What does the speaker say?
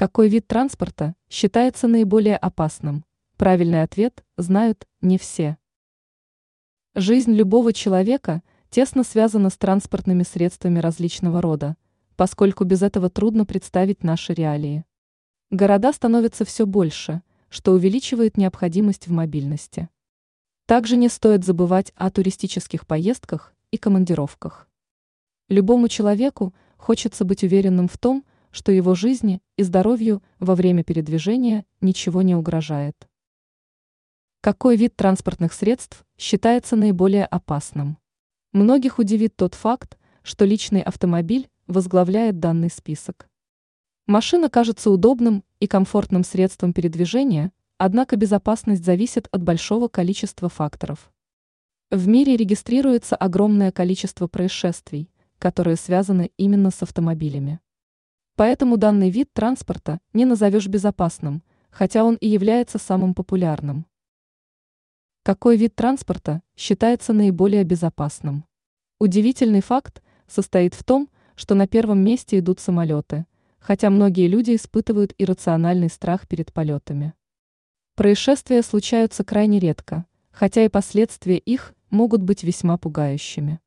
Какой вид транспорта считается наиболее опасным? Правильный ответ знают не все. Жизнь любого человека тесно связана с транспортными средствами различного рода, поскольку без этого трудно представить наши реалии. Города становятся все больше, что увеличивает необходимость в мобильности. Также не стоит забывать о туристических поездках и командировках. Любому человеку хочется быть уверенным в том, что его жизни и здоровью во время передвижения ничего не угрожает. Какой вид транспортных средств считается наиболее опасным? Многих удивит тот факт, что личный автомобиль возглавляет данный список. Машина кажется удобным и комфортным средством передвижения, однако безопасность зависит от большого количества факторов. В мире регистрируется огромное количество происшествий, которые связаны именно с автомобилями. Поэтому данный вид транспорта не назовешь безопасным, хотя он и является самым популярным. Какой вид транспорта считается наиболее безопасным? Удивительный факт состоит в том, что на первом месте идут самолеты, хотя многие люди испытывают иррациональный страх перед полетами. Происшествия случаются крайне редко, хотя и последствия их могут быть весьма пугающими.